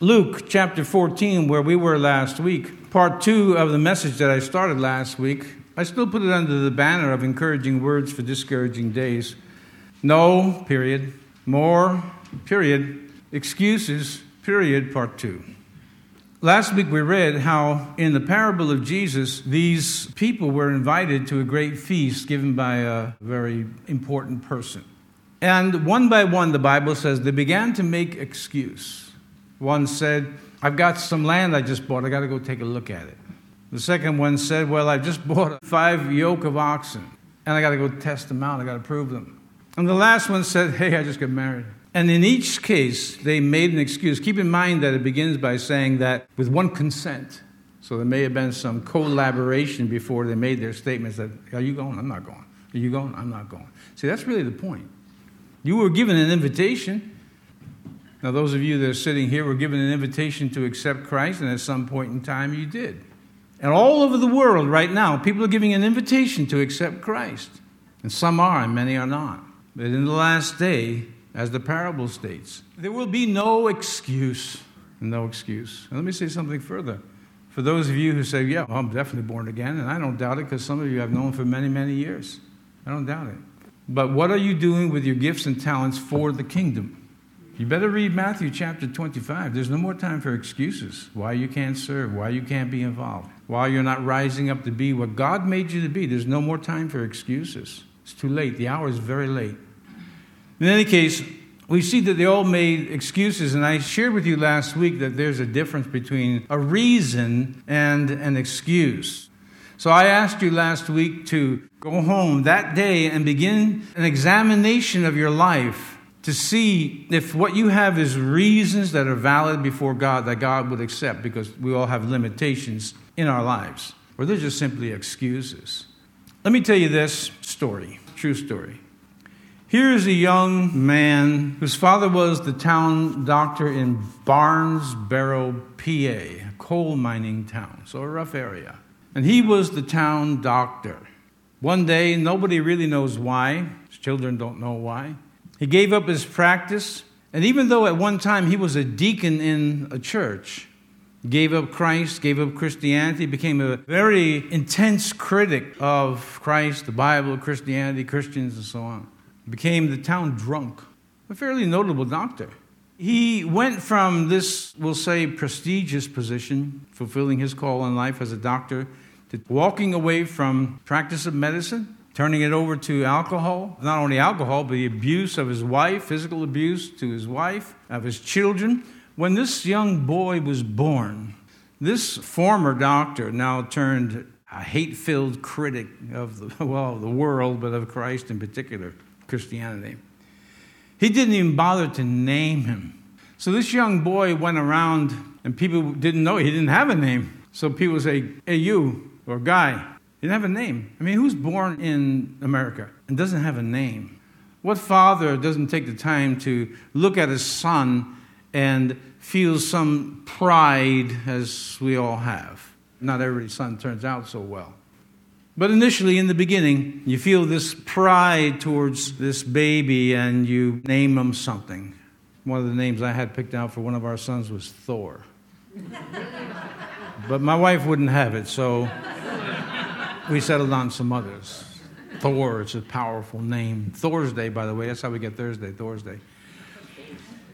Luke chapter 14, where we were last week, part two of the message that I started last week, I still put it under the banner of encouraging words for discouraging days. No, period. More, period. Excuses, period, part two. Last week we read how in the parable of Jesus, these people were invited to a great feast given by a very important person. And one by one, the Bible says, they began to make excuse. One said, I've got some land I just bought. I got to go take a look at it. The second one said, Well, I just bought five yoke of oxen and I got to go test them out. I got to prove them. And the last one said, Hey, I just got married. And in each case, they made an excuse. Keep in mind that it begins by saying that with one consent. So there may have been some collaboration before they made their statements that, Are you going? I'm not going. Are you going? I'm not going. See, that's really the point. You were given an invitation. Now, those of you that are sitting here were given an invitation to accept Christ, and at some point in time you did. And all over the world right now, people are giving an invitation to accept Christ. And some are, and many are not. But in the last day, as the parable states, there will be no excuse. No excuse. And let me say something further. For those of you who say, Yeah, well, I'm definitely born again, and I don't doubt it because some of you I've known for many, many years. I don't doubt it. But what are you doing with your gifts and talents for the kingdom? You better read Matthew chapter 25. There's no more time for excuses. Why you can't serve, why you can't be involved, why you're not rising up to be what God made you to be. There's no more time for excuses. It's too late. The hour is very late. In any case, we see that they all made excuses, and I shared with you last week that there's a difference between a reason and an excuse. So I asked you last week to go home that day and begin an examination of your life to see if what you have is reasons that are valid before God that God would accept because we all have limitations in our lives, or they're just simply excuses. Let me tell you this story, true story. Here is a young man whose father was the town doctor in Barnesboro, PA, a coal mining town, so a rough area. And he was the town doctor. One day, nobody really knows why, his children don't know why. He gave up his practice, and even though at one time he was a deacon in a church, gave up Christ, gave up Christianity, became a very intense critic of Christ, the Bible, Christianity, Christians, and so on. Became the town drunk, a fairly notable doctor. He went from this, we'll say, prestigious position, fulfilling his call in life as a doctor, to walking away from practice of medicine turning it over to alcohol. Not only alcohol, but the abuse of his wife, physical abuse to his wife, of his children. When this young boy was born, this former doctor now turned a hate filled critic of the, well, the world, but of Christ in particular, Christianity. He didn't even bother to name him. So this young boy went around, and people didn't know he didn't have a name. So people say, Hey, you, or guy, he didn't have a name. I mean, who's born in America and doesn't have a name? What father doesn't take the time to look at his son and feel some pride, as we all have? Not every son turns out so well. But initially, in the beginning, you feel this pride towards this baby and you name him something. One of the names I had picked out for one of our sons was Thor. but my wife wouldn't have it, so we settled on some others. Thor, it's a powerful name. Thursday, by the way, that's how we get Thursday, Thursday.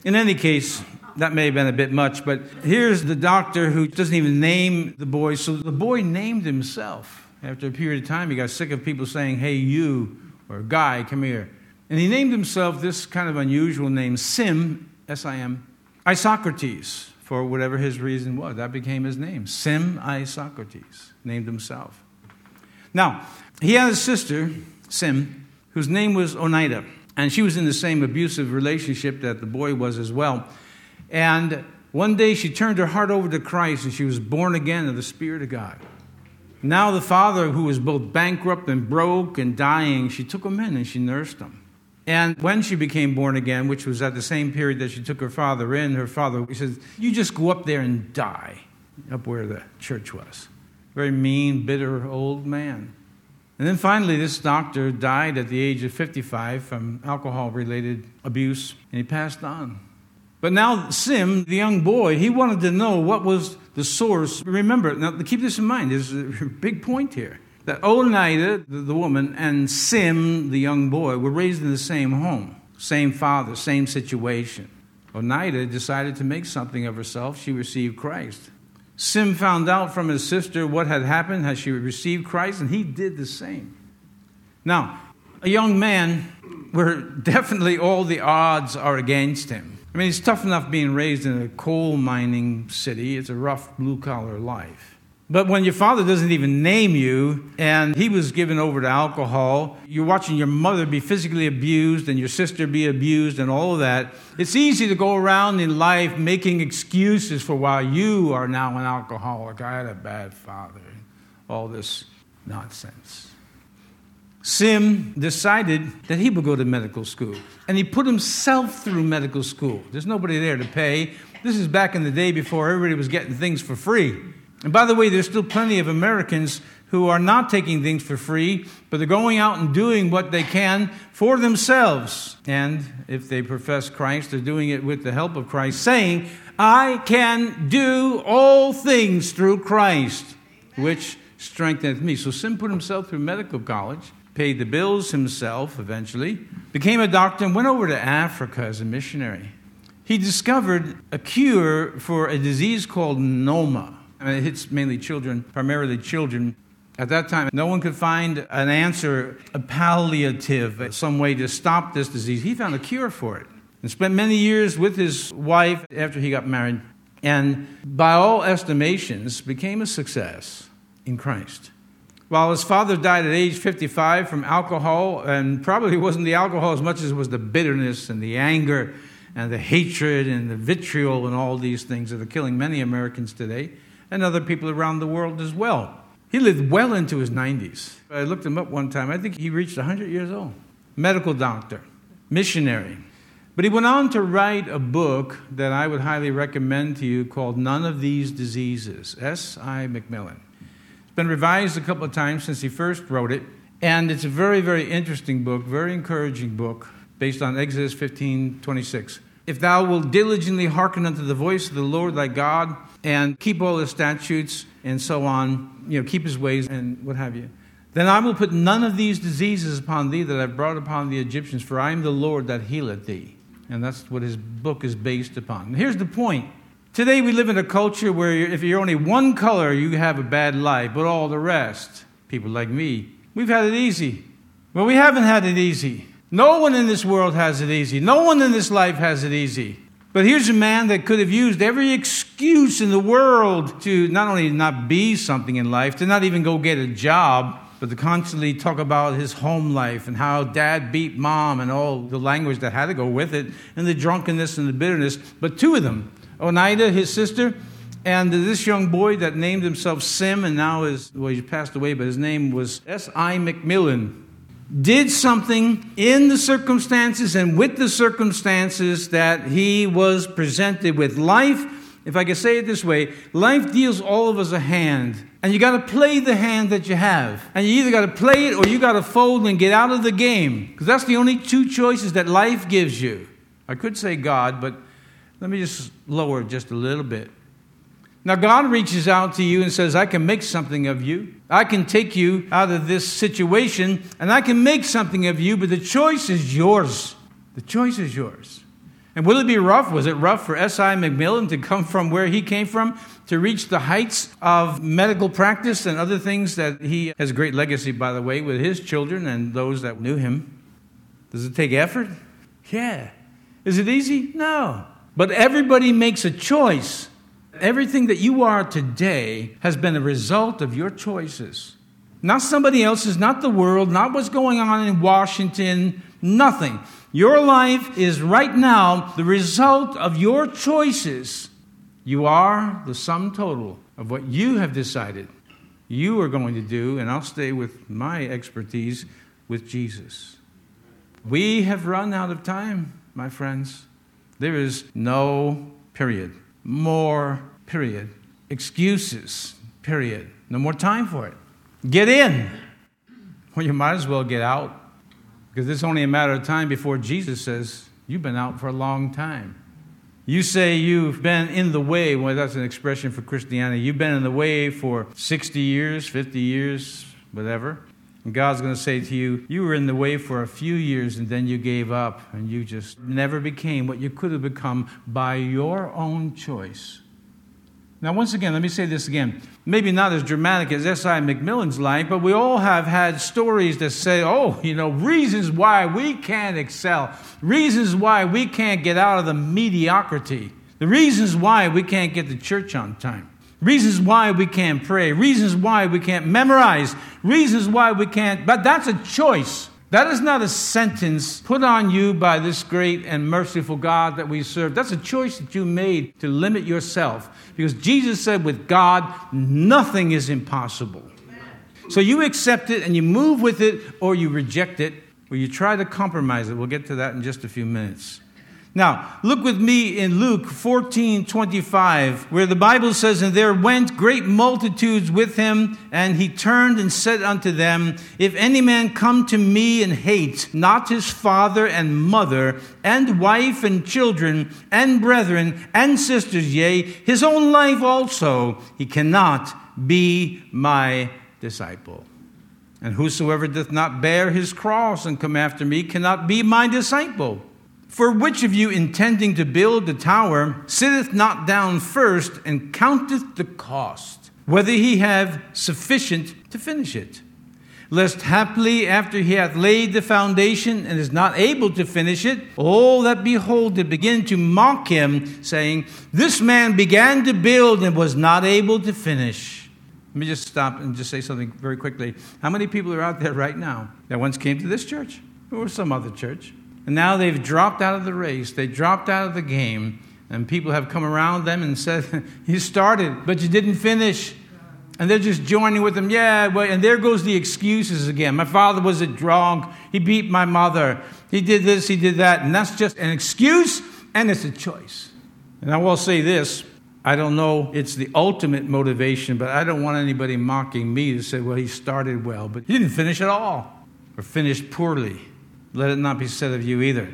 In any case, that may have been a bit much, but here's the doctor who doesn't even name the boy. So the boy named himself. After a period of time, he got sick of people saying, Hey, you, or Guy, come here. And he named himself this kind of unusual name, Sim, S I M, Isocrates, for whatever his reason was. That became his name, Sim Isocrates, named himself. Now, he had a sister, Sim, whose name was Oneida, and she was in the same abusive relationship that the boy was as well. And one day she turned her heart over to Christ and she was born again of the Spirit of God. Now, the father, who was both bankrupt and broke and dying, she took him in and she nursed him. And when she became born again, which was at the same period that she took her father in, her father he said, You just go up there and die, up where the church was very mean, bitter old man. And then finally, this doctor died at the age of 55 from alcohol related abuse, and he passed on. But now, Sim, the young boy, he wanted to know what was the source. Remember, now keep this in mind, there's a big point here. That Oneida, the woman, and Sim, the young boy, were raised in the same home, same father, same situation. Oneida decided to make something of herself. She received Christ. Sim found out from his sister what had happened, how she received Christ, and he did the same. Now, a young man where definitely all the odds are against him. I mean, it's tough enough being raised in a coal mining city, it's a rough blue collar life. But when your father doesn't even name you and he was given over to alcohol, you're watching your mother be physically abused and your sister be abused and all of that, it's easy to go around in life making excuses for why you are now an alcoholic. I had a bad father. All this nonsense. Sim decided that he would go to medical school. And he put himself through medical school. There's nobody there to pay. This is back in the day before everybody was getting things for free. And by the way, there's still plenty of Americans who are not taking things for free, but they're going out and doing what they can for themselves. And if they profess Christ, they're doing it with the help of Christ, saying, I can do all things through Christ, which strengtheneth me. So Sim put himself through medical college paid the bills himself eventually, became a doctor, and went over to Africa as a missionary. He discovered a cure for a disease called pneuma. I mean, it hits mainly children, primarily children. At that time, no one could find an answer, a palliative, some way to stop this disease. He found a cure for it and spent many years with his wife after he got married, and by all estimations, became a success in Christ. While his father died at age 55 from alcohol, and probably wasn't the alcohol as much as it was the bitterness and the anger and the hatred and the vitriol and all these things that are killing many Americans today and other people around the world as well. He lived well into his 90s. I looked him up one time. I think he reached 100 years old. Medical doctor, missionary. But he went on to write a book that I would highly recommend to you called None of These Diseases, S.I. McMillen It's been revised a couple of times since he first wrote it, and it's a very, very interesting book, very encouraging book, based on Exodus 15 26. If thou wilt diligently hearken unto the voice of the Lord thy God, and keep all his statutes, and so on, you know, keep his ways, and what have you, then I will put none of these diseases upon thee that I've brought upon the Egyptians, for I am the Lord that healeth thee. And that's what his book is based upon. Here's the point Today we live in a culture where if you're only one color, you have a bad life, but all the rest, people like me, we've had it easy. Well, we haven't had it easy. No one in this world has it easy. No one in this life has it easy. But here's a man that could have used every excuse in the world to not only not be something in life, to not even go get a job, but to constantly talk about his home life and how dad beat mom and all the language that had to go with it, and the drunkenness and the bitterness. But two of them Oneida, his sister, and this young boy that named himself Sim and now is, well, he passed away, but his name was S.I. McMillen, did something in the circumstances and with the circumstances that he was presented with. Life, if I can say it this way, life deals all of us a hand. And you got to play the hand that you have. And you either got to play it or you got to fold and get out of the game. Because that's the only two choices that life gives you. I could say God, but let me just lower just a little bit. Now, God reaches out to you and says, I can make something of you. I can take you out of this situation and I can make something of you, but the choice is yours. The choice is yours. And will it be rough? Was it rough for S.I. McMillen to come from where he came from to reach the heights of medical practice and other things that he has a great legacy, by the way, with his children and those that knew him? Does it take effort? Yeah. Is it easy? No. But everybody makes a choice. Everything that you are today has been a result of your choices. Not somebody else's, not the world, not what's going on in Washington, nothing. Your life is right now the result of your choices. You are the sum total of what you have decided you are going to do, and I'll stay with my expertise with Jesus. We have run out of time, my friends. There is no period. More period. Excuses, period. No more time for it. Get in. Well, you might as well get out because it's only a matter of time before Jesus says, You've been out for a long time. You say you've been in the way. Well, that's an expression for Christianity. You've been in the way for 60 years, 50 years, whatever. And God's going to say to you, You were in the way for a few years and then you gave up and you just never became what you could have become by your own choice. Now, once again, let me say this again. Maybe not as dramatic as S.I. McMillen's life, but we all have had stories that say, oh, you know, reasons why we can't excel, reasons why we can't get out of the mediocrity, the reasons why we can't get to church on time, reasons why we can't pray, reasons why we can't memorize, reasons why we can't. But that's a choice. That is not a sentence put on you by this great and merciful God that we serve. That's a choice that you made to limit yourself. Because Jesus said, with God, nothing is impossible. So you accept it and you move with it, or you reject it, or you try to compromise it. We'll get to that in just a few minutes. Now, look with me in Luke 14 25, where the Bible says, And there went great multitudes with him, and he turned and said unto them, If any man come to me and hate not his father and mother, and wife and children, and brethren and sisters, yea, his own life also, he cannot be my disciple. And whosoever doth not bear his cross and come after me cannot be my disciple. For which of you intending to build a tower sitteth not down first and counteth the cost, whether he have sufficient to finish it? Lest haply after he hath laid the foundation and is not able to finish it, all that behold it begin to mock him, saying, This man began to build and was not able to finish. Let me just stop and just say something very quickly. How many people are out there right now that once came to this church or some other church? And now they've dropped out of the race, they dropped out of the game, and people have come around them and said, You started, but you didn't finish. And they're just joining with them. Yeah, and there goes the excuses again. My father was a drunk. He beat my mother. He did this, he did that. And that's just an excuse, and it's a choice. And I will say this I don't know it's the ultimate motivation, but I don't want anybody mocking me to say, well, he started well, but he didn't finish at all or finished poorly. Let it not be said of you either.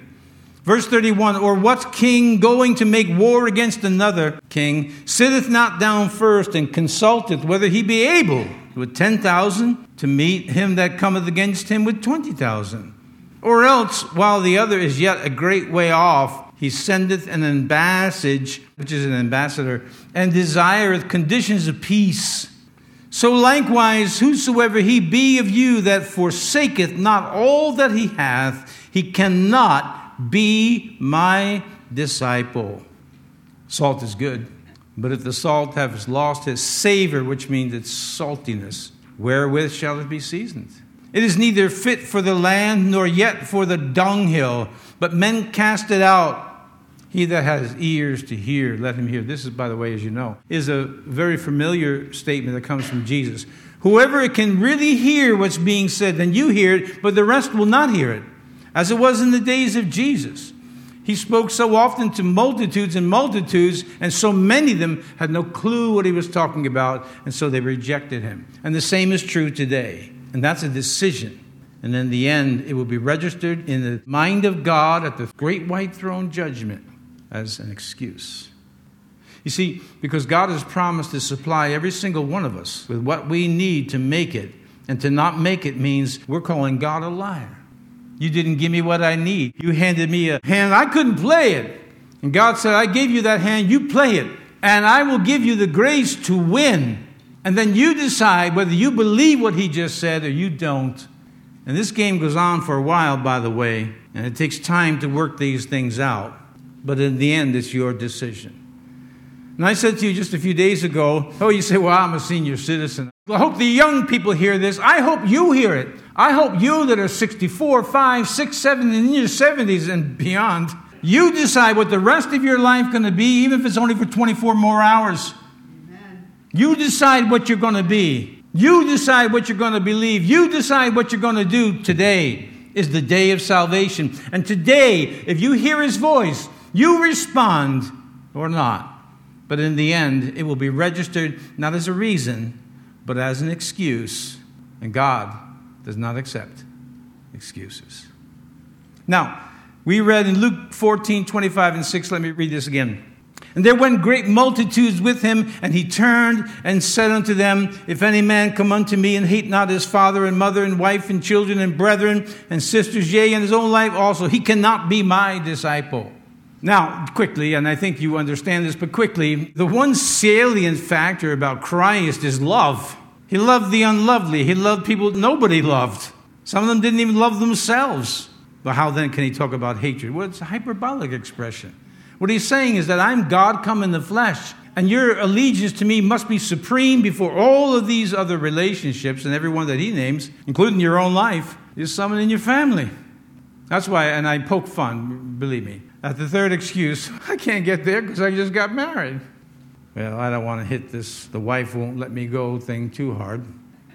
Verse 31 Or what king going to make war against another king sitteth not down first and consulteth whether he be able with 10,000 to meet him that cometh against him with 20,000? Or else, while the other is yet a great way off, he sendeth an ambassage, which is an ambassador, and desireth conditions of peace. So likewise, whosoever he be of you that forsaketh not all that he hath, he cannot be my disciple. Salt is good, but if the salt have lost its savor, which means its saltiness, wherewith shall it be seasoned? It is neither fit for the land nor yet for the dunghill, but men cast it out. He that has ears to hear, let him hear. This is, by the way, as you know, is a very familiar statement that comes from Jesus. Whoever can really hear what's being said, then you hear it, but the rest will not hear it. As it was in the days of Jesus. He spoke so often to multitudes and multitudes, and so many of them had no clue what he was talking about, and so they rejected him. And the same is true today. And that's a decision. And in the end, it will be registered in the mind of God at the great white throne judgment as an excuse. You see, because God has promised to supply every single one of us with what we need to make it, and to not make it means we're calling God a liar. You didn't give me what I need. You handed me a hand, I couldn't play it. And God said, I gave you that hand, you play it, and I will give you the grace to win. And then you decide whether you believe what He just said or you don't. And this game goes on for a while, by the way, and it takes time to work these things out but in the end, it's your decision. And I said to you just a few days ago, oh, you say, well, I'm a senior citizen. I hope the young people hear this. I hope you hear it. I hope you that are 64, 5, 6, 7, in your 70s and beyond, you decide what the rest of your life is going to be, even if it's only for 24 more hours. Amen. You decide what you're going to be. You decide what you're going to believe. You decide what you're going to do today is the day of salvation. And today, if you hear his voice, you respond or not. But in the end, it will be registered not as a reason, but as an excuse. And God does not accept excuses. Now, We read in Luke 14, 25 and 6. Let me read this again. And there went great multitudes with him, and he turned and said unto them, If any man come unto me and hate not his father and mother and wife and children and brethren and sisters, yea, and his own life also, he cannot be my disciple. Now, quickly, and I think you understand this, but quickly, the one salient factor about Christ is love. He loved the unlovely. He loved people nobody loved. Some of them didn't even love themselves. But how then can he talk about hatred? Well, it's a hyperbolic expression. What he's saying is that I'm God come in the flesh, and your allegiance to me must be supreme before all of these other relationships and every one that he names, including your own life, is someone in your family. That's why, and I poke fun, believe me. At the third excuse, I can't get there because I just got married. Well, I don't want to hit this, the wife won't let me go thing too hard.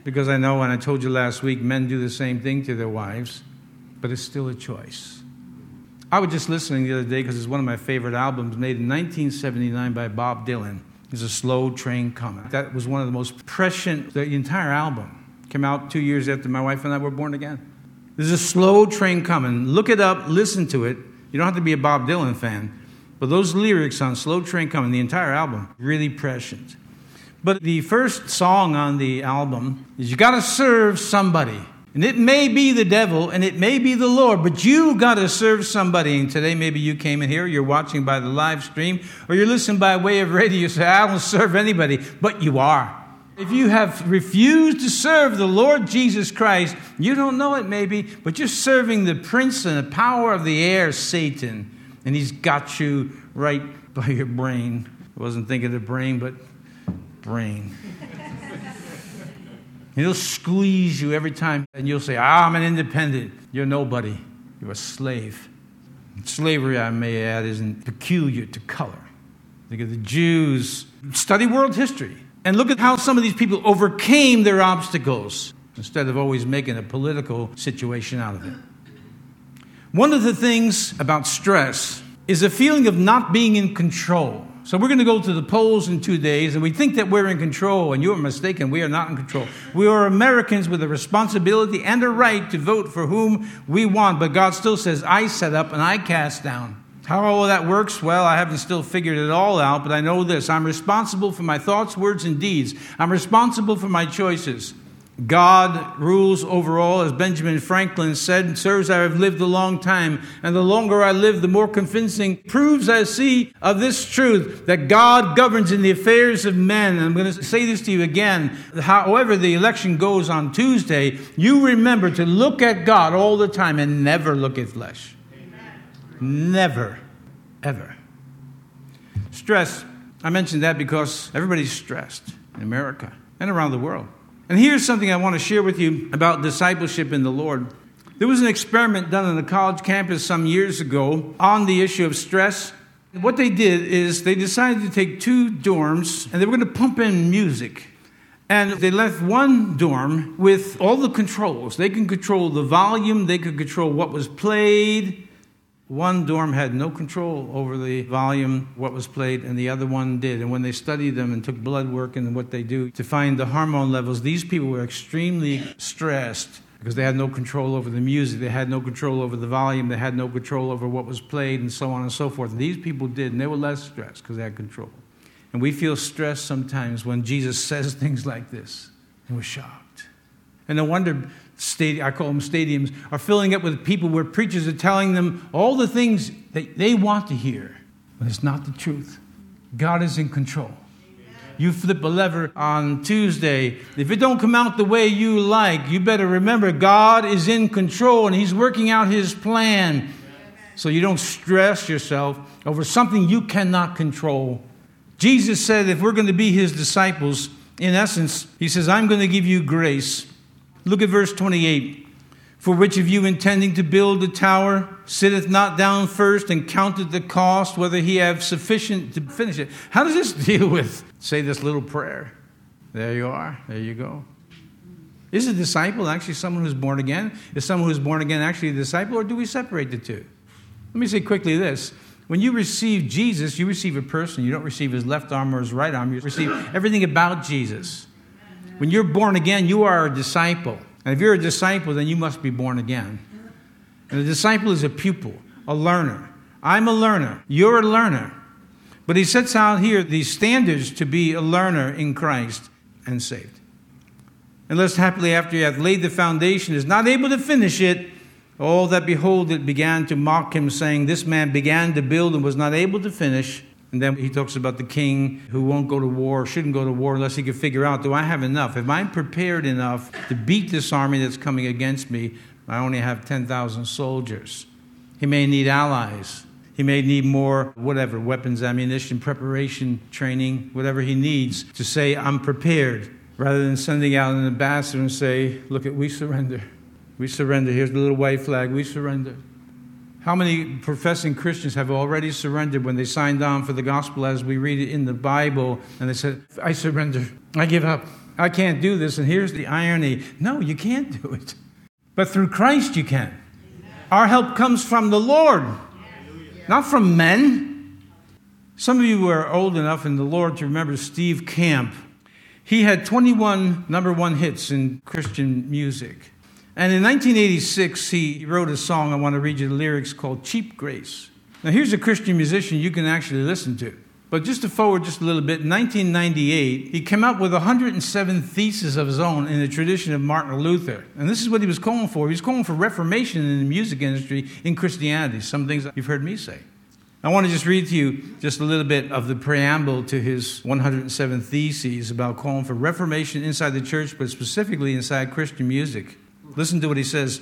Because I know, and I told you last week, men do the same thing to their wives, but it's still a choice. I was just listening the other day because it's one of my favorite albums made in 1979 by Bob Dylan. It's a slow train coming. That was one of the most prescient, the entire album came out two years after my wife and I were born again. There's a slow train coming. Look it up, listen to it. You don't have to be a Bob Dylan fan, but those lyrics on Slow Train Coming, the entire album, really prescient. But the first song on the album is You Gotta Serve Somebody. And it may be the devil and it may be the Lord, but you got to serve somebody. And today, maybe you came in here, you're watching by the live stream, or you're listening by way of radio. You say, I don't serve anybody, but you are. If you have refused to serve the Lord Jesus Christ, you don't know it maybe, but you're serving the prince and the power of the air, Satan. And he's got you right by your brain. I wasn't thinking of brain, but brain. He'll squeeze you every time, and you'll say, ah, I'm an independent. You're nobody. You're a slave. Slavery, I may add, isn't peculiar to color. Think of the Jews. Study world history and look at how some of these people overcame their obstacles instead of always making a political situation out of it. One of the things about stress is a feeling of not being in control. So we're going to go to the polls in two days, and we think that we're in control, and you are mistaken. We are not in control. We are Americans with a responsibility and a right to vote for whom we want, but God still says, I set up and I cast down. How all that works? Well, I haven't still figured it all out, but I know this. I'm responsible for my thoughts, words, and deeds. I'm responsible for my choices. God rules over all, as Benjamin Franklin said, And Sirs, I have lived a long time, and the longer I live, the more convincing proves I see of this truth that God governs in the affairs of men. And I'm going to say this to you again. However, the election goes on Tuesday, you remember to look at God all the time and never look at flesh. Never, ever. Stress. I mentioned that because everybody's stressed in America and around the world. And here's something I want to share with you about discipleship in the Lord. There was an experiment done on a college campus some years ago on the issue of stress. What they did is they decided to take two dorms and they were going to pump in music. And they left one dorm with all the controls. They can control the volume, they could control what was played, one dorm had no control over the volume, what was played, and the other one did. And when they studied them and took blood work and what they do to find the hormone levels, these people were extremely stressed because they had no control over the music, they had no control over the volume, they had no control over what was played, and so on and so forth. And these people did, and they were less stressed because they had control. And we feel stressed sometimes when Jesus says things like this, and we're shocked. And no wonder stadi- I call them stadiums, are filling up with people where preachers are telling them all the things that they want to hear, but it's not the truth. God is in control. You flip a lever on Tuesday. If it don't come out the way you like, you better remember God is in control and He's working out His plan. So you don't stress yourself over something you cannot control. Jesus said, if we're going to be His disciples, in essence, He says, I'm going to give you grace Look at verse 28. For which of you intending to build a tower sitteth not down first and counteth the cost, whether he have sufficient to finish it? How does this deal with, say, this little prayer? There you are. There you go. Is a disciple actually someone who's born again? Is someone who's born again actually a disciple, or do we separate the two? Let me say quickly this. When you receive Jesus, you receive a person. You don't receive his left arm or his right arm. You receive everything about Jesus. When you're born again, you are a disciple. And if you're a disciple, then you must be born again. And a disciple is a pupil. a learner. I'm a learner. You're a learner. But he sets out here these standards to be a learner in Christ and saved. Unless happily after he hath laid the foundation is not able to finish it, all that behold it began to mock him, saying, This man began to build and was not able to finish. And then he talks about the king who won't go to war, shouldn't go to war unless he can figure out, do I have enough? If I'm prepared enough to beat this army that's coming against me, I only have 10,000 soldiers. He may need allies. He may need more, whatever, weapons, ammunition, preparation, training, whatever he needs to say, I'm prepared, rather than sending out an ambassador and say, Look at, we surrender. We surrender. Here's the little white flag. We surrender. How many professing Christians have already surrendered when they signed on for the gospel as we read it in the Bible and they said, I surrender. I give up. I can't do this. And here's the irony no, you can't do it. But through Christ you can. Our help comes from the Lord, not from men. Some of you are old enough in the Lord to remember Steve Camp. He had 21 number one hits in Christian music. And in 1986, he wrote a song, I want to read you the lyrics, called Cheap Grace. Now, here's a Christian musician you can actually listen to. But just to forward just a little bit, in 1998, he came up with 107 theses of his own in the tradition of Martin Luther. And this is what he was calling for. He was calling for reformation in the music industry in Christianity, some things you've heard me say. I want to just read to you just a little bit of the preamble to his 107 theses about calling for reformation inside the church, but specifically inside Christian music. Listen to what he says.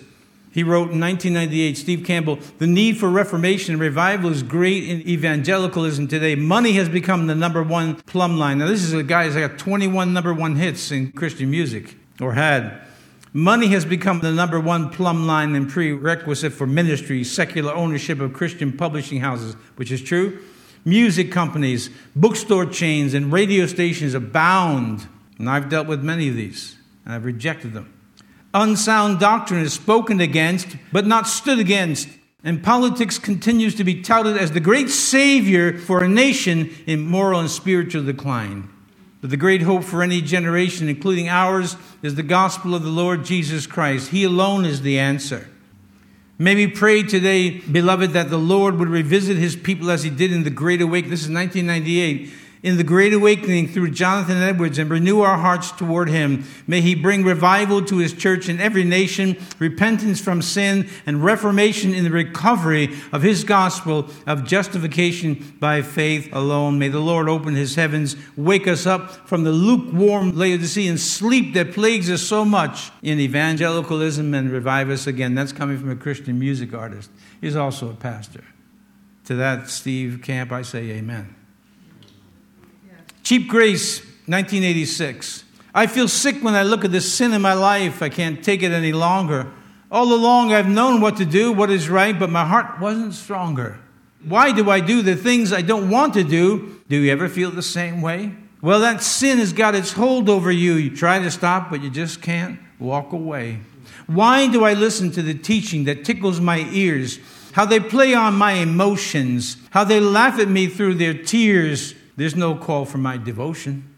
He wrote in 1998, Steve Campbell, the need for reformation and revival is great in evangelicalism today. Money has become the number one plumb line. Now, this is a guy who's got 21 number one hits in Christian music, or had. Money has become the number one plumb line and prerequisite for ministry, secular ownership of Christian publishing houses, which is true. Music companies, bookstore chains, and radio stations abound. And I've dealt with many of these, and I've rejected them. Unsound doctrine is spoken against, but not stood against. And politics continues to be touted as the great savior for a nation in moral and spiritual decline. But the great hope for any generation, including ours, is the gospel of the Lord Jesus Christ. He alone is the answer. May we pray today, beloved, that the Lord would revisit his people as he did in the Great Awakening. This is 1998 in the Great Awakening through Jonathan Edwards and renew our hearts toward him. May he bring revival to his church in every nation, repentance from sin, and reformation in the recovery of his gospel of justification by faith alone. May the Lord open his heavens, wake us up from the lukewarm Laodicean sleep that plagues us so much in evangelicalism and revive us again. That's coming from a Christian music artist. He's also a pastor. To that, Steve Camp, I say amen. Cheap Grace, 1986. I feel sick when I look at this sin in my life. I can't take it any longer. All along, I've known what to do, what is right, but my heart wasn't stronger. Why do I do the things I don't want to do? Do you ever feel the same way? Well, that sin has got its hold over you. You try to stop, but you just can't walk away. Why do I listen to the teaching that tickles my ears? How they play on my emotions, how they laugh at me through their tears, there's no call for my devotion.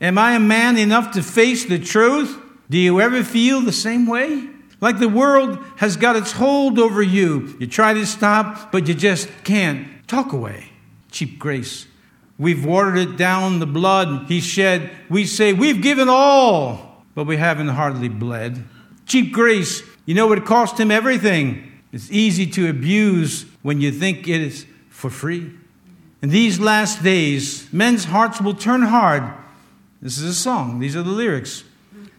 Am I a man enough to face the truth? Do you ever feel the same way? Like the world has got its hold over you. You try to stop, but you just can't. Talk away. Cheap grace. We've watered it down, the blood he shed. We say, We've given all, but we haven't hardly bled. Cheap grace. You know, it cost him everything. It's easy to abuse when you think it is for free. In these last days, men's hearts will turn hard. This is a song, these are the lyrics.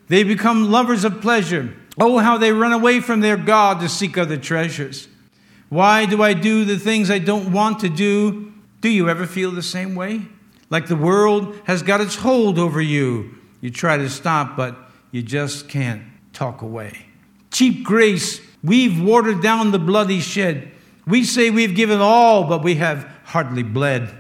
They become lovers of pleasure. Oh, how they run away from their God to seek other treasures. Why do I do the things I don't want to do? Do you ever feel the same way? Like the world has got its hold over you. You try to stop, but you just can't talk away. Cheap grace, we've watered down the bloody shed. We say we've given all, but we have hardly bled.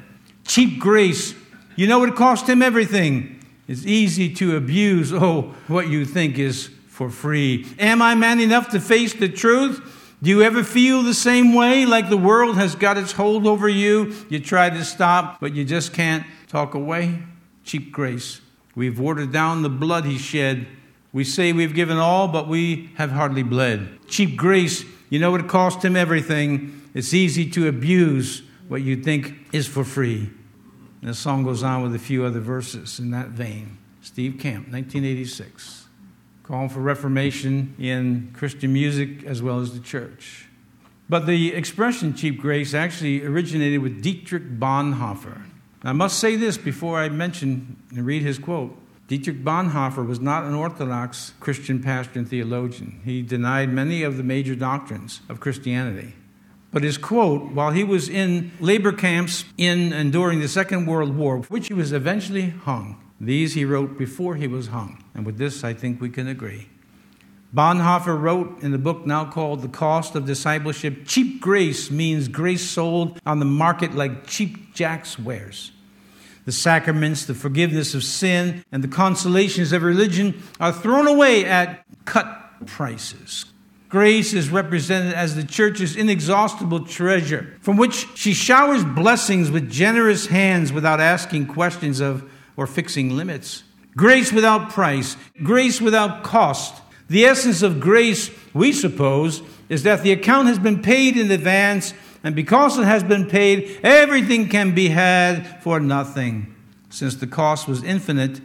Cheap grace, you know it cost him everything. It's easy to abuse, oh, what you think is for free. Am I man enough to face the truth? Do you ever feel the same way, like the world has got its hold over you? You try to stop, but you just can't talk away? Cheap grace. We've watered down the blood he shed. We say we've given all, but we have hardly bled. Cheap grace, you know it cost him everything. it's easy to abuse what you think is for free. And the song goes on with a few other verses in that vein. Steve Camp, 1986, calling for reformation in Christian music as well as the church. But the expression cheap grace actually originated with Dietrich Bonhoeffer. I must say this before I mention and read his quote. Dietrich Bonhoeffer was not an Orthodox Christian pastor and theologian. He denied many of the major doctrines of Christianity. But his quote, while he was in labor camps in and during the Second World War, which he was eventually hung, these he wrote before he was hung. And with this, I think we can agree. Bonhoeffer wrote in the book now called The Cost of Discipleship cheap grace means grace sold on the market like cheap Jack's wares. The sacraments, the forgiveness of sin, and the consolations of religion are thrown away at cut prices. Grace is represented as the church's inexhaustible treasure, from which she showers blessings with generous hands without asking questions of or fixing limits. Grace without price, grace without cost, the essence of grace, we suppose, is that the account has been paid in advance, and because it has been paid, everything can be had for nothing. Since the cost was infinite,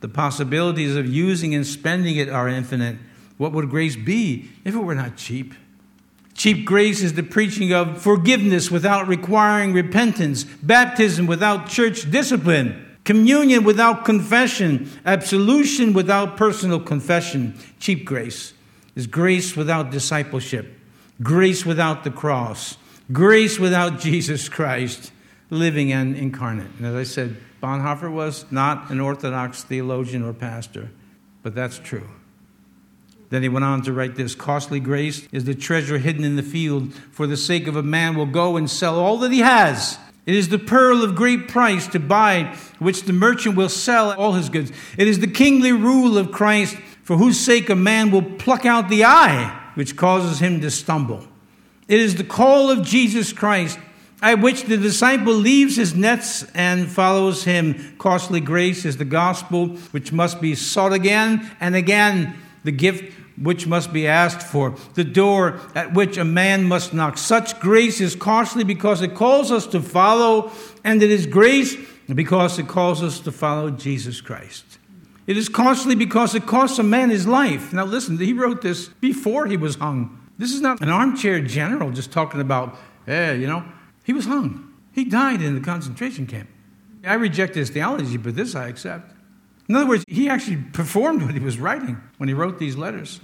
the possibilities of using and spending it are infinite. What would grace be if it were not cheap? Cheap grace is the preaching of forgiveness without requiring repentance, baptism without church discipline communion without confession, absolution without personal confession. Cheap grace is grace without discipleship, grace without the cross, grace without Jesus Christ, living and incarnate. And as I said, Bonhoeffer was not an Orthodox theologian or pastor, but that's true. Then he went on to write this Costly grace is the treasure hidden in the field. For the sake of a man will go and sell all that he has it is the pearl of great price to buy, which the merchant will sell all his goods. It is the kingly rule of Christ, for whose sake a man will pluck out the eye, which causes him to stumble. It is the call of Jesus Christ, at which the disciple leaves his nets and follows him. Costly grace is the gospel, which must be sought again and again. The gift which must be asked for, the door at which a man must knock. Such grace is costly because it calls us to follow, and it is grace because it calls us to follow Jesus Christ. It is costly because it costs a man his life. Now, listen, he wrote this before he was hung. This is not an armchair general just talking about, eh, you know, he was hung. He died in the concentration camp. I reject his theology, but this I accept. In other words, he actually performed what he was writing when he wrote these letters.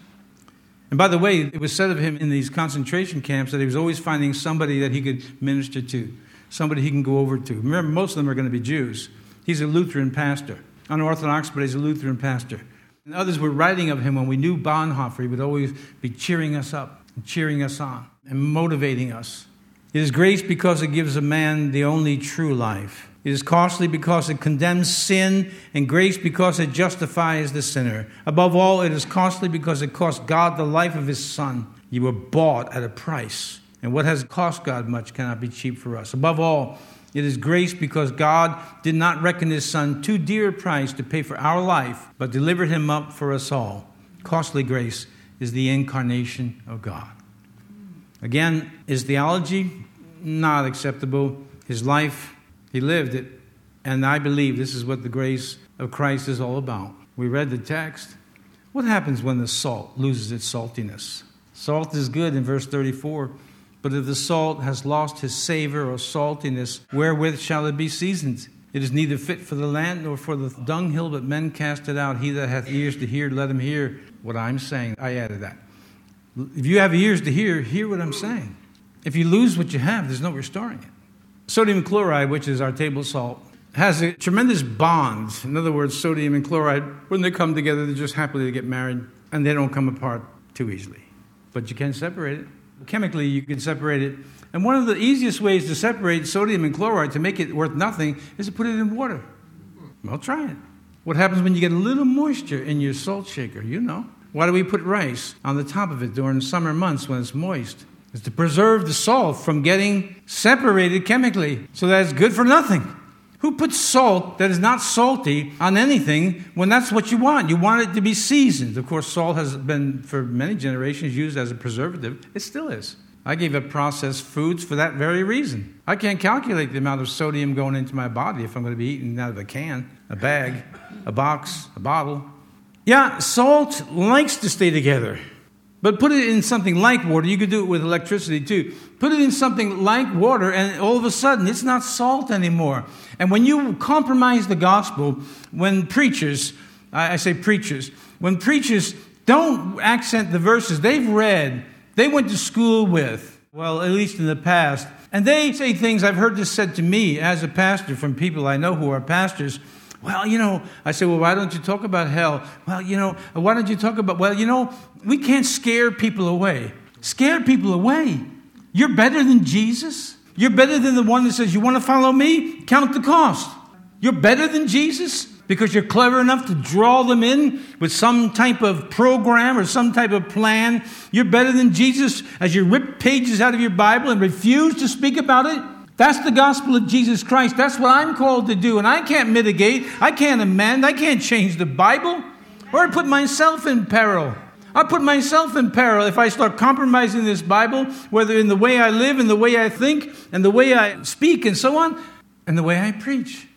And by the way, it was said of him in these concentration camps that he was always finding somebody that he could minister to, somebody he can go over to. Remember, most of them are going to be Jews. He's a Lutheran pastor, unorthodox, but he's a Lutheran pastor. And others were writing of him when we knew Bonhoeffer, he would always be cheering us up, and cheering us on, and motivating us. It is grace because it gives a man the only true life. It is costly because it condemns sin, and grace because it justifies the sinner. Above all, it is costly because it cost God the life of his Son. You were bought at a price, and what has cost God much cannot be cheap for us. Above all, it is grace because God did not reckon his Son too dear a price to pay for our life, but delivered him up for us all. Costly grace is the incarnation of God. Again, his theology, not acceptable. His life, he lived it. And I believe this is what the grace of Christ is all about. We read the text. What happens when the salt loses its saltiness? Salt is good in verse 34, but if the salt has lost his savor or saltiness, wherewith shall it be seasoned? It is neither fit for the land nor for the dunghill, but men cast it out. He that hath ears to hear, let him hear what I'm saying. I added that. If you have ears to hear, hear what I'm saying. If you lose what you have, there's no restoring it. Sodium chloride, which is our table salt, has a tremendous bond. In other words, sodium and chloride, when they come together, they're just happily to get married and they don't come apart too easily. But you can separate it. Chemically, you can separate it. And one of the easiest ways to separate sodium and chloride to make it worth nothing is to put it in water. Well, try it. What happens when you get a little moisture in your salt shaker? You know. Why do we put rice on the top of it during summer months when it's moist? Is to preserve the salt from getting separated chemically so that it's good for nothing. Who puts salt that is not salty on anything when that's what you want? You want it to be seasoned. Of course, salt has been for many generations used as a preservative. It still is. I gave up processed foods for that very reason. I can't calculate the amount of sodium going into my body if I'm going to be eating out of a can, a bag, a box, a bottle. Yeah, salt likes to stay together. But put it in something like water. You could do it with electricity too. Put it in something like water, and all of a sudden it's not salt anymore. And when you compromise the gospel, when preachers, I say preachers, when preachers don't accent the verses they've read, they went to school with, well, at least in the past, and they say things I've heard this said to me as a pastor from people I know who are pastors. Well, you know, I say, well, why don't you talk about hell? Well, you know, why don't you talk about, well, you know, we can't scare people away. Scare people away. You're better than Jesus. You're better than the one that says, you want to follow me? Count the cost. You're better than Jesus because you're clever enough to draw them in with some type of program or some type of plan. You're better than Jesus as you rip pages out of your Bible and refuse to speak about it. That's the gospel of Jesus Christ. That's what I'm called to do. And I can't mitigate, I can't amend, I can't change the Bible, or put myself in peril. I put myself in peril if I start compromising this Bible, whether in the way I live, in the way I think, and the way I speak, and so on, and the way I preach.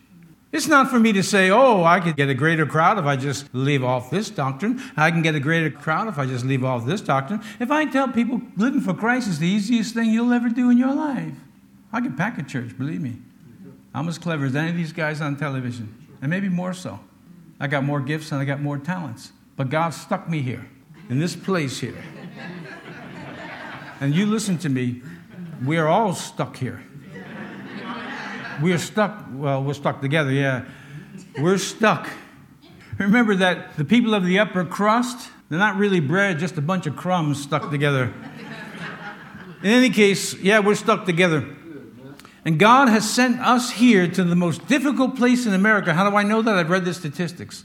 It's not for me to say, oh, I could get a greater crowd if I just leave off this doctrine. I can get a greater crowd if I just leave off this doctrine. If I tell people living for Christ is the easiest thing you'll ever do in your life. I can pack a church, believe me. I'm as clever as any of these guys on television, and maybe more so. I got more gifts and I got more talents. But God stuck me here, in this place here. And you listen to me, we are all stuck here. We are stuck, well, we're stuck together, yeah. We're stuck. Remember that the people of the upper crust, they're not really bread, just a bunch of crumbs stuck together. In any case, yeah, we're stuck together. And God has sent us here to the most difficult place in America. How do I know that? I've read the statistics.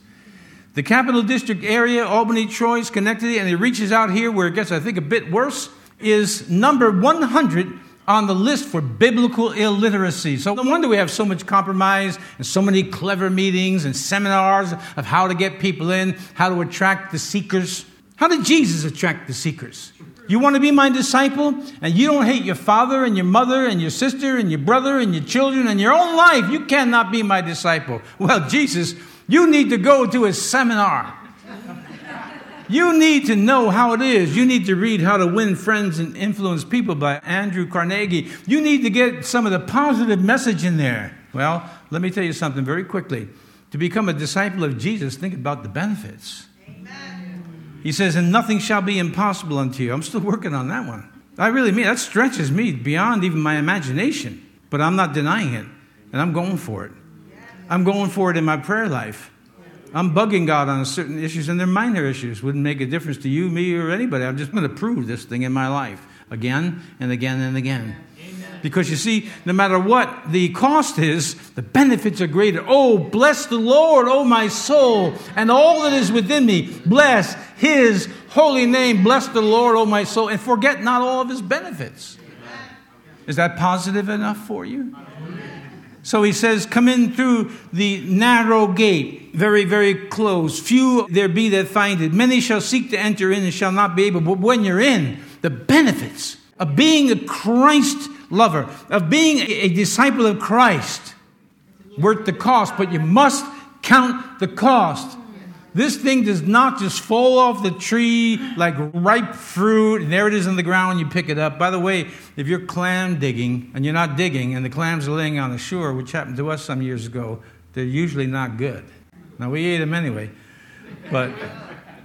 The capital district area, Albany, Troy, Schenectady, and it reaches out here where it gets, I think, a bit worse, is number 100 on the list for biblical illiteracy. So no wonder we have so much compromise and so many clever meetings and seminars of how to get people in, how to attract the seekers. How did Jesus attract the seekers? You want to be my disciple and you don't hate your father and your mother and your sister and your brother and your children and your own life, you cannot be my disciple. Well, Jesus, you need to go to a seminar. You need to know how it is. You need to read How to Win Friends and Influence People by Andrew Carnegie. You need to get some of the positive message in there. Well, let me tell you something very quickly. To become a disciple of Jesus, think about the benefits. He says, and nothing shall be impossible unto you. I'm still working on that one. I really mean that stretches me beyond even my imagination, but I'm not denying it, and I'm going for it. I'm going for it in my prayer life. I'm bugging God on certain issues, and they're minor issues. Wouldn't make a difference to you, me, or anybody. I'm just going to prove this thing in my life again and again and again. Because you see, no matter what the cost is, the benefits are greater. Oh, bless the Lord, oh my soul, and all that is within me. Bless his holy name. Bless the Lord, oh my soul, and forget not all of his benefits. Is that positive enough for you? So he says, Come in through the narrow gate, very, very close. Few there be that find it. Many shall seek to enter in and shall not be able. But when you're in, the benefits of being a Christ lover, of being a disciple of Christ, worth the cost, but you must count the cost. This thing does not just fall off the tree like ripe fruit, and there it is in the ground, you pick it up. By the way, if you're clam digging and you're not digging, and the clams are laying on the shore, which happened to us some years ago, they're usually not good. Now, we ate them anyway, but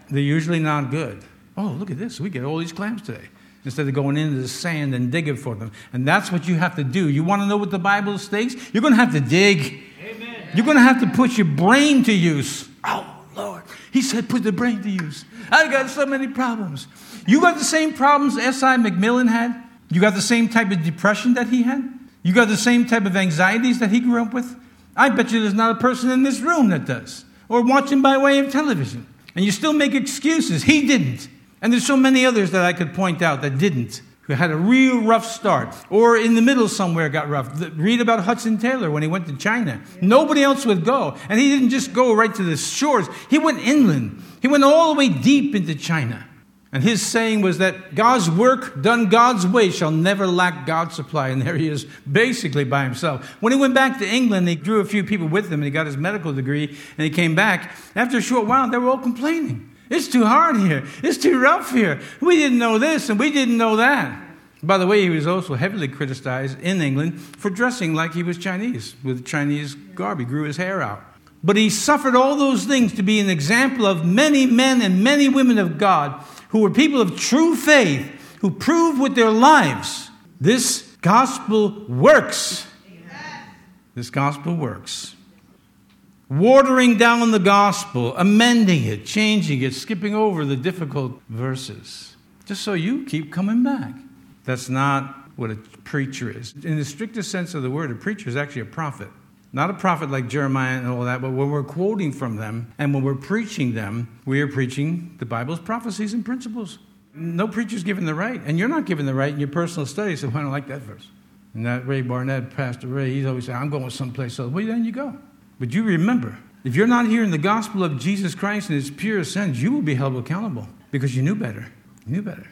they're usually not good. Oh, look at this. We get all these clams today instead of going into the sand and digging for them. And that's what you have to do. You want to know what the Bible states? You're going to have to dig. Amen. You're going to have to put your brain to use. Oh, Lord. He said, put the brain to use. I've got so many problems. You got the same problems S.I. McMillen had? You got the same type of depression that he had? You got the same type of anxieties that he grew up with? I bet you there's not a person in this room that does, or watching by way of television. And you still make excuses. He didn't. And there's so many others that I could point out that didn't, who had a real rough start, or in the middle somewhere got rough. Read about Hudson Taylor when he went to China. Nobody else would go. And he didn't just go right to the shores, he went inland. He went all the way deep into China. And his saying was that God's work done God's way shall never lack God's supply. And there he is, basically by himself. When he went back to England, he drew a few people with him and he got his medical degree and he came back. After a short while, they were all complaining. It's too hard here. It's too rough here. We didn't know this and we didn't know that. By the way, he was also heavily criticized in England for dressing like he was Chinese, with Chinese garb. He grew his hair out. But he suffered all those things to be an example of many men and many women of God who were people of true faith, who proved with their lives this gospel works. This gospel works. Watering down the gospel, amending it, changing it, skipping over the difficult verses, just so you keep coming back. That's not what a preacher is. In the strictest sense of the word, a preacher is actually a prophet. Not a prophet like Jeremiah and all that, but when we're quoting from them and when we're preaching them, we are preaching the Bible's prophecies and principles. No preacher's given the right, and you're not given the right in your personal study, so I don't like that verse. And that Ray Barnett, Pastor Ray, he's always saying, I'm going someplace else. Well, then you go. But you remember, if you're not hearing the gospel of Jesus Christ in its purest sense, you will be held accountable because you knew better. You knew better.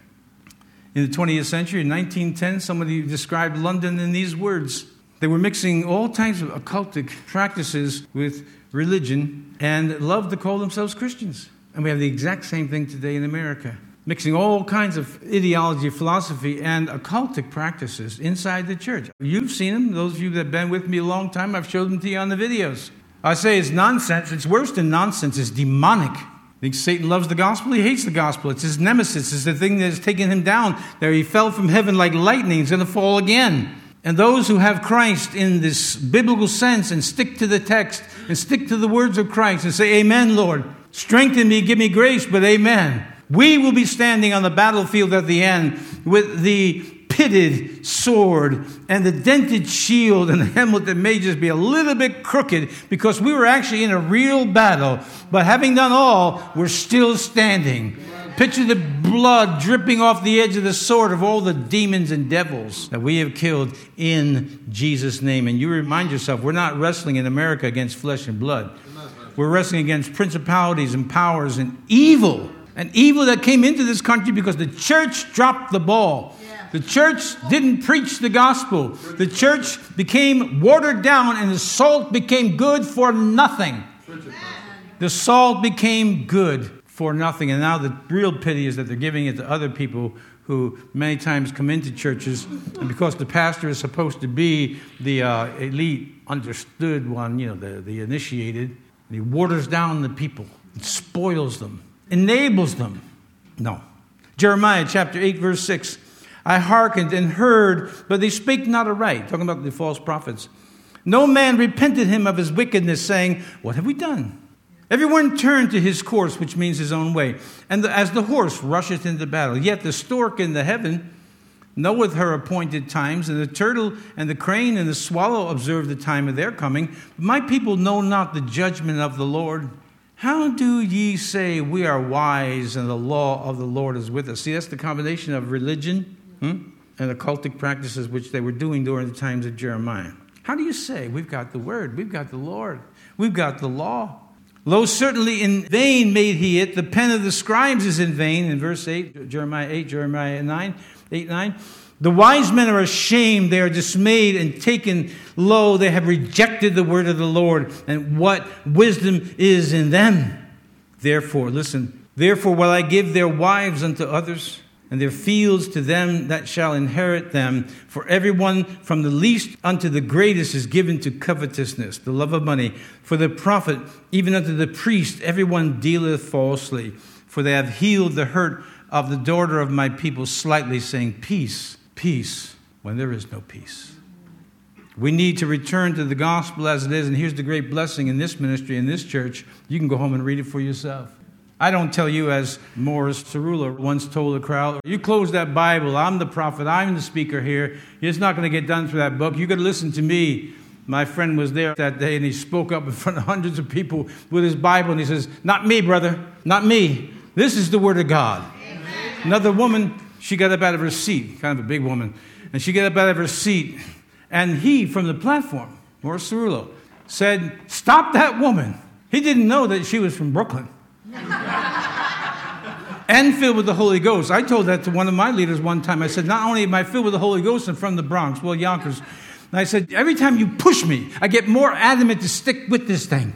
In the 20th century, in 1910, somebody described London in these words they were mixing all types of occultic practices with religion and loved to call themselves Christians. And we have the exact same thing today in America. Mixing all kinds of ideology, philosophy, and occultic practices inside the church. You've seen them, those of you that have been with me a long time, I've showed them to you on the videos. I say it's nonsense. It's worse than nonsense, it's demonic. I think Satan loves the gospel? He hates the gospel. It's his nemesis. It's the thing that has taken him down. There he fell from heaven like lightning. He's going to fall again. And those who have Christ in this biblical sense and stick to the text and stick to the words of Christ and say, Amen, Lord. Strengthen me, give me grace, but Amen. We will be standing on the battlefield at the end with the pitted sword and the dented shield and the helmet that may just be a little bit crooked because we were actually in a real battle. But having done all, we're still standing. Picture the blood dripping off the edge of the sword of all the demons and devils that we have killed in Jesus' name. And you remind yourself, we're not wrestling in America against flesh and blood. We're wrestling against principalities and powers and evil. An evil that came into this country because the church dropped the ball. The church didn't preach the gospel. The church became watered down and the salt became good for nothing. The salt became good for nothing. And now the real pity is that they're giving it to other people who many times come into churches, and because the pastor is supposed to be the uh, elite, understood one, you know, the, the initiated, he waters down the people, spoils them, enables them. No. Jeremiah chapter 8, verse 6. I hearkened and heard, but they spake not aright. Talking about the false prophets. No man repented him of his wickedness, saying, What have we done? Everyone turned to his course, which means his own way. And the, as the horse rusheth into battle, yet the stork in the heaven knoweth her appointed times, and the turtle and the crane and the swallow observe the time of their coming. My people know not the judgment of the Lord. How do ye say we are wise and the law of the Lord is with us? See, that's the combination of religion hmm, and occultic practices which they were doing during the times of Jeremiah. How do you say we've got the word, we've got the Lord, we've got the law? Lo, certainly in vain made he it. The pen of the scribes is in vain. In verse 8, Jeremiah 8, Jeremiah 9, 8, 9. The wise men are ashamed. They are dismayed and taken low. They have rejected the word of the Lord and what wisdom is in them. Therefore, listen, therefore will I give their wives unto others and their fields to them that shall inherit them. For everyone from the least unto the greatest is given to covetousness, the love of money. For the prophet, even unto the priest, everyone dealeth falsely. For they have healed the hurt of the daughter of my people slightly, saying, Peace, peace, when there is no peace. We need to return to the gospel as it is, and here's the great blessing in this ministry, in this church. You can go home and read it for yourself. I don't tell you as Morris Cerullo once told the crowd, you close that Bible, I'm the prophet, I'm the speaker here. It's not going to get done through that book. you got to listen to me. My friend was there that day and he spoke up in front of hundreds of people with his Bible and he says, Not me, brother, not me. This is the Word of God. Amen. Another woman, she got up out of her seat, kind of a big woman, and she got up out of her seat and he, from the platform, Morris Cerullo, said, Stop that woman. He didn't know that she was from Brooklyn. and filled with the Holy Ghost. I told that to one of my leaders one time. I said, Not only am I filled with the Holy Ghost and from the Bronx, well, Yonkers, and I said, Every time you push me, I get more adamant to stick with this thing.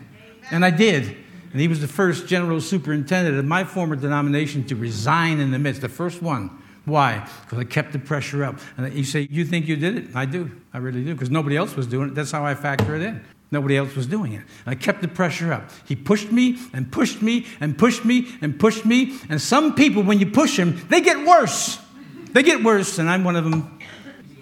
And I did. And he was the first general superintendent of my former denomination to resign in the midst, the first one. Why? Because I kept the pressure up. And you say, You think you did it? I do. I really do. Because nobody else was doing it. That's how I factor it in. Nobody else was doing it. I kept the pressure up. He pushed me and pushed me and pushed me and pushed me. And some people, when you push them, they get worse. They get worse, and I'm one of them.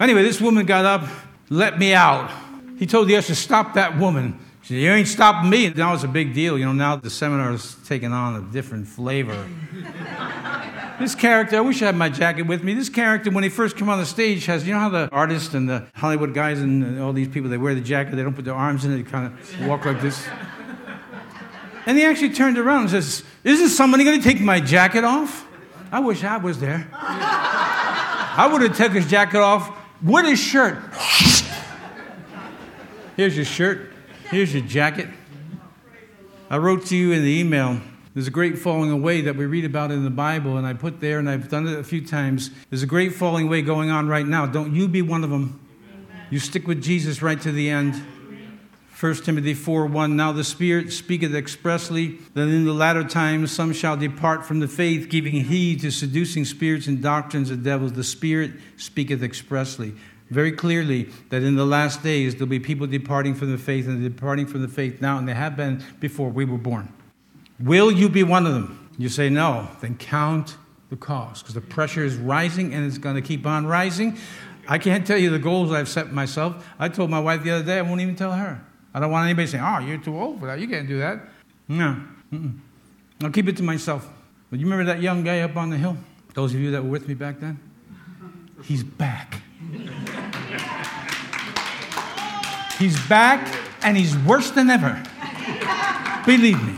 Anyway, this woman got up, let me out. He told the usher, Stop that woman. Said, You ain't stopping me. Now it's a big deal. You know, now the seminar is taking on a different flavor. this character, I wish I had my jacket with me. This character, when he first came on the stage, has, you know how the artists and the Hollywood guys and all these people, they wear the jacket, they don't put their arms in it, they kind of walk like this. And he actually turned around and says, Isn't somebody going to take my jacket off? I wish I was there. I would have taken his jacket off with his shirt. Here's your shirt. Here's your jacket. I wrote to you in the email. There's a great falling away that we read about in the Bible, and I put there, and I've done it a few times. There's a great falling away going on right now. Don't you be one of them. You stick with Jesus right to the end. 1 Timothy 4 1 Now the Spirit speaketh expressly that in the latter times some shall depart from the faith, giving heed to seducing spirits and doctrines of devils. The Spirit speaketh expressly very clearly that in the last days there'll be people departing from the faith and departing from the faith now, and they have been before we were born. Will you be one of them? You say no, then count the cost because the pressure is rising and it's going to keep on rising. I can't tell you the goals I've set myself. I told my wife the other day I won't even tell her. I don't want anybody saying, "Oh, you're too old for that. You can't do that." No, Mm-mm. I'll keep it to myself. But you remember that young guy up on the hill? Those of you that were with me back then, he's back. He's back and he's worse than ever. Believe me.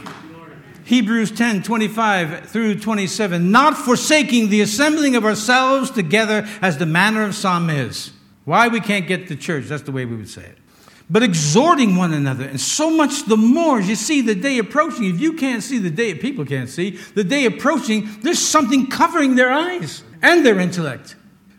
Hebrews 10 25 through 27. Not forsaking the assembling of ourselves together as the manner of some is. Why we can't get to church, that's the way we would say it. But exhorting one another, and so much the more as you see the day approaching. If you can't see the day, people can't see the day approaching, there's something covering their eyes and their intellect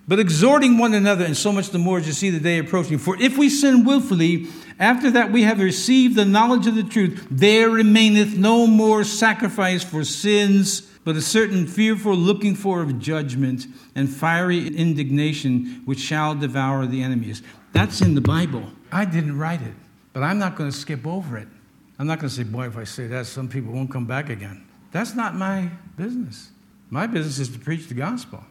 but exhorting one another, and so much the more as you see the day approaching. For if we sin willfully, after that we have received the knowledge of the truth, there remaineth no more sacrifice for sins, but a certain fearful looking for of judgment and fiery indignation which shall devour the enemies. That's in the Bible. I didn't write it, but I'm not going to skip over it. I'm not going to say, boy, if I say that, some people won't come back again. That's not my business. My business is to preach the gospel.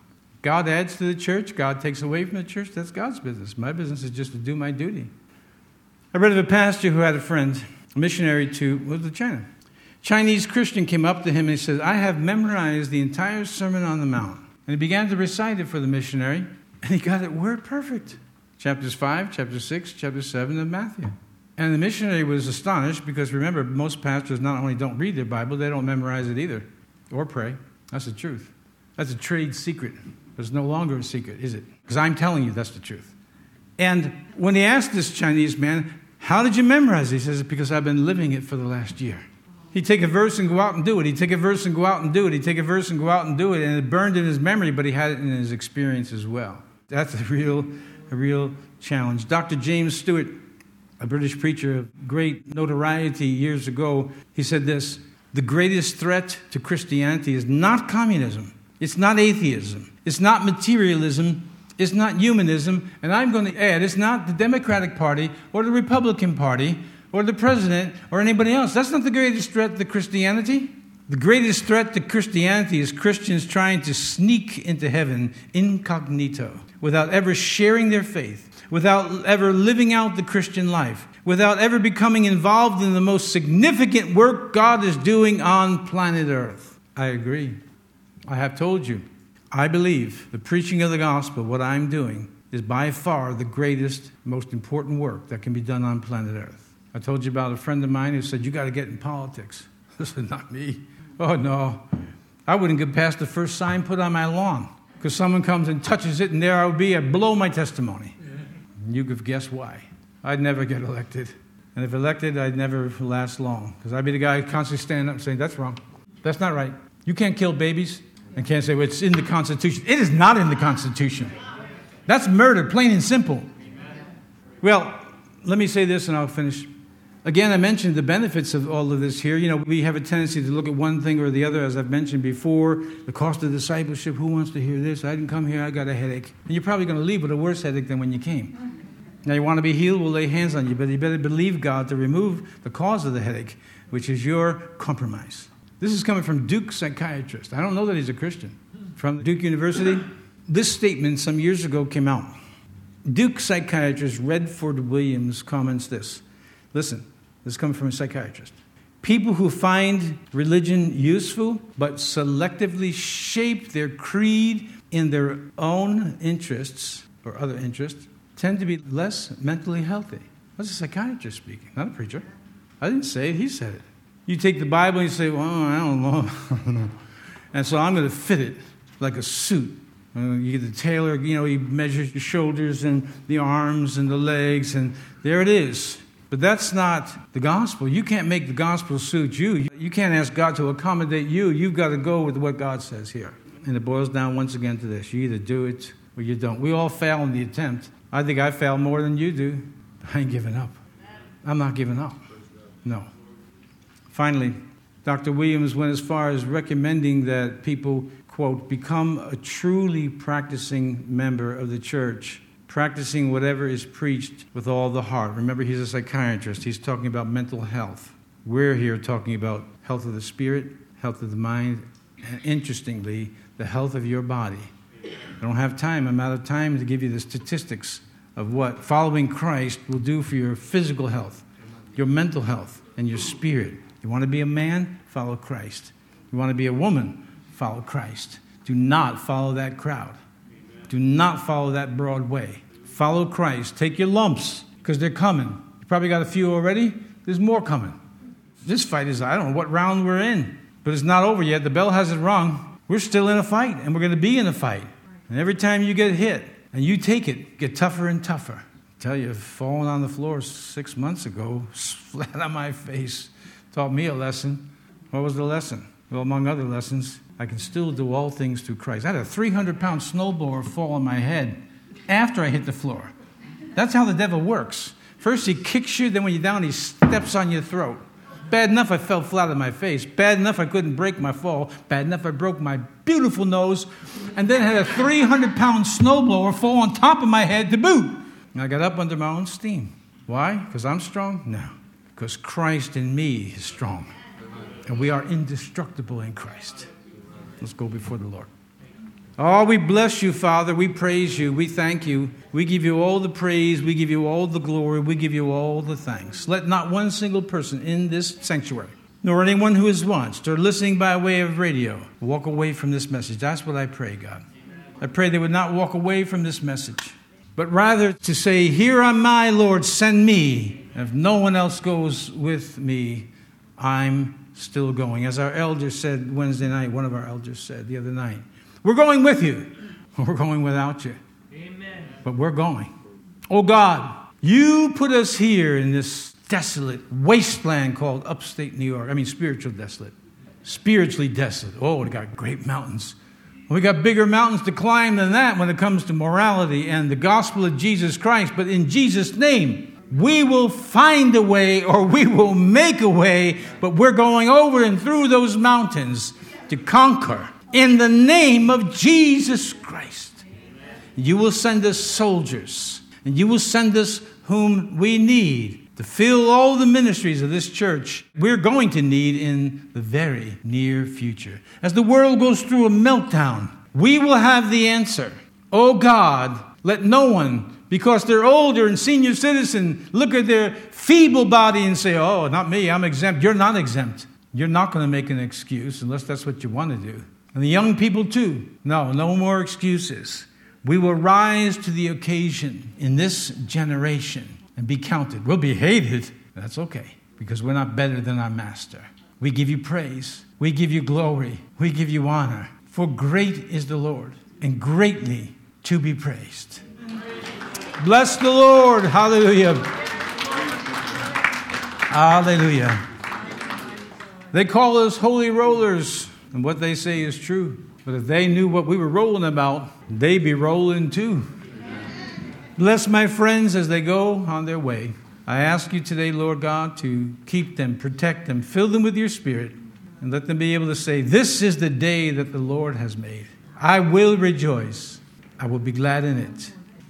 God adds to the church, God takes away from the church. That's God's business. My business is just to do my duty. I read of a pastor who had a friend, a missionary to was to China. Chinese Christian came up to him and he said, I have memorized the entire Sermon on the Mount. And he began to recite it for the missionary, and he got it word perfect. Chapters 5, chapter 6, chapter 7 of Matthew. And the missionary was astonished because remember, most pastors not only don't read their Bible, they don't memorize it either or pray. That's the truth. That's a trade secret. It's no longer a secret, is it? Because I'm telling you that's the truth. And when he asked this Chinese man, How did you memorize it? He says, Because I've been living it for the last year. He'd take a verse and go out and do it. He'd take a verse and go out and do it. He'd take a verse and go out and do it. And it burned in his memory, but he had it in his experience as well. That's a real, a real challenge. Dr. James Stewart, a British preacher of great notoriety years ago, he said this The greatest threat to Christianity is not communism, it's not atheism, it's not materialism. It's not humanism. And I'm going to add, it's not the Democratic Party or the Republican Party or the president or anybody else. That's not the greatest threat to Christianity. The greatest threat to Christianity is Christians trying to sneak into heaven incognito without ever sharing their faith, without ever living out the Christian life, without ever becoming involved in the most significant work God is doing on planet Earth. I agree. I have told you I believe the preaching of the gospel, what I'm doing, is by far the greatest, most important work that can be done on planet Earth. I told you about a friend of mine who said, You got to get in politics. I said, Not me. Oh, no. I wouldn't get past the first sign put on my lawn because someone comes and touches it, and there I would be. I'd blow my testimony. You could guess why. I'd never get elected. And if elected, I'd never last long because I'd be the guy constantly standing up and saying, That's wrong. That's not right. You can't kill babies. And can't say, well, it's in the Constitution. It is not in the Constitution. That's murder, plain and simple. Well, let me say this and I'll finish. Again, I mentioned the benefits of all of this here. You know, we have a tendency to look at one thing or the other, as I've mentioned before. The cost of discipleship. Who wants to hear this? I didn't come here. I got a headache. And you're probably going to leave with a worse headache than when you came. Now, you want to be healed? We'll lay hands on you, but you better believe God to remove the cause of the headache, which is your compromise. This is coming from Duke psychiatrist. I don't know that he's a Christian. From Duke University. This statement some years ago came out. Duke psychiatrist Redford Williams comments this. Listen, this is coming from a psychiatrist. People who find religion useful but selectively shape their creed in their own interests or other interests tend to be less mentally healthy. That's a psychiatrist speaking, not a preacher. I didn't say it, he said it. You take the Bible and you say, well, I don't know. and so I'm going to fit it like a suit. Uh, you get the tailor, you know, he measures your shoulders and the arms and the legs, and there it is. But that's not the gospel. You can't make the gospel suit you. You can't ask God to accommodate you. You've got to go with what God says here. And it boils down once again to this you either do it or you don't. We all fail in the attempt. I think I fail more than you do. I ain't giving up. I'm not giving up. No. Finally, Dr. Williams went as far as recommending that people, quote, become a truly practicing member of the church practicing whatever is preached with all the heart. Remember, he's a psychiatrist. He's talking about mental health. We're here talking about health of the spirit, health of the mind, and interestingly, the health of your body. I don't have time. I'm out of time to give you the statistics of what following Christ will do for your physical health, your mental health, and your spirit. You want to be a man? Follow Christ. You want to be a woman? Follow Christ. Do not follow that crowd. Do not follow that broad way. Follow Christ. Take your lumps because they're coming. You probably got a few already. There's more coming. This fight is, I don't know what round we're in, but it's not over yet. The bell hasn't rung. We're still in a fight, and we're going to be in a fight. And every time you get hit and you take it, get tougher and tougher. I tell you, falling on the floor six months ago, flat on my face, taught me a lesson. What was the lesson? Well, among other lessons, I can still do all things through Christ. I had a 300 pound snowblower fall on my head after I hit the floor. That's how the devil works. First, he kicks you, then, when you're down, he steps on your throat. Bad enough I fell flat on my face. Bad enough I couldn't break my fall. Bad enough I broke my beautiful nose. And then had a 300 pound snowblower fall on top of my head to boot. And I got up under my own steam. Why? Because I'm strong? No. Because Christ in me is strong. And we are indestructible in Christ. Let's go before the Lord. Oh, we bless you, Father. We praise you. We thank you. We give you all the praise. We give you all the glory. We give you all the thanks. Let not one single person in this sanctuary, nor anyone who is watched or listening by way of radio, walk away from this message. That's what I pray, God. I pray they would not walk away from this message, but rather to say, Here am I, Lord, send me. If no one else goes with me, I'm still going. As our elder said Wednesday night, one of our elders said the other night, we're going with you. We're going without you. Amen. But we're going. Oh God, you put us here in this desolate wasteland called upstate New York. I mean, spiritual desolate. Spiritually desolate. Oh, we got great mountains. We got bigger mountains to climb than that when it comes to morality and the gospel of Jesus Christ. But in Jesus' name, we will find a way or we will make a way, but we're going over and through those mountains to conquer in the name of Jesus Christ. You will send us soldiers, and you will send us whom we need to fill all the ministries of this church we're going to need in the very near future. As the world goes through a meltdown, we will have the answer. Oh God, let no one, because they're older and senior citizen, look at their feeble body and say, Oh, not me, I'm exempt. You're not exempt. You're not going to make an excuse unless that's what you want to do. And the young people, too. No, no more excuses. We will rise to the occasion in this generation and be counted. We'll be hated. That's okay, because we're not better than our master. We give you praise. We give you glory. We give you honor. For great is the Lord, and greatly to be praised. Bless the Lord. Hallelujah. Hallelujah. They call us holy rollers. And what they say is true. But if they knew what we were rolling about, they'd be rolling too. Bless my friends as they go on their way. I ask you today, Lord God, to keep them, protect them, fill them with your spirit, and let them be able to say, This is the day that the Lord has made. I will rejoice. I will be glad in it.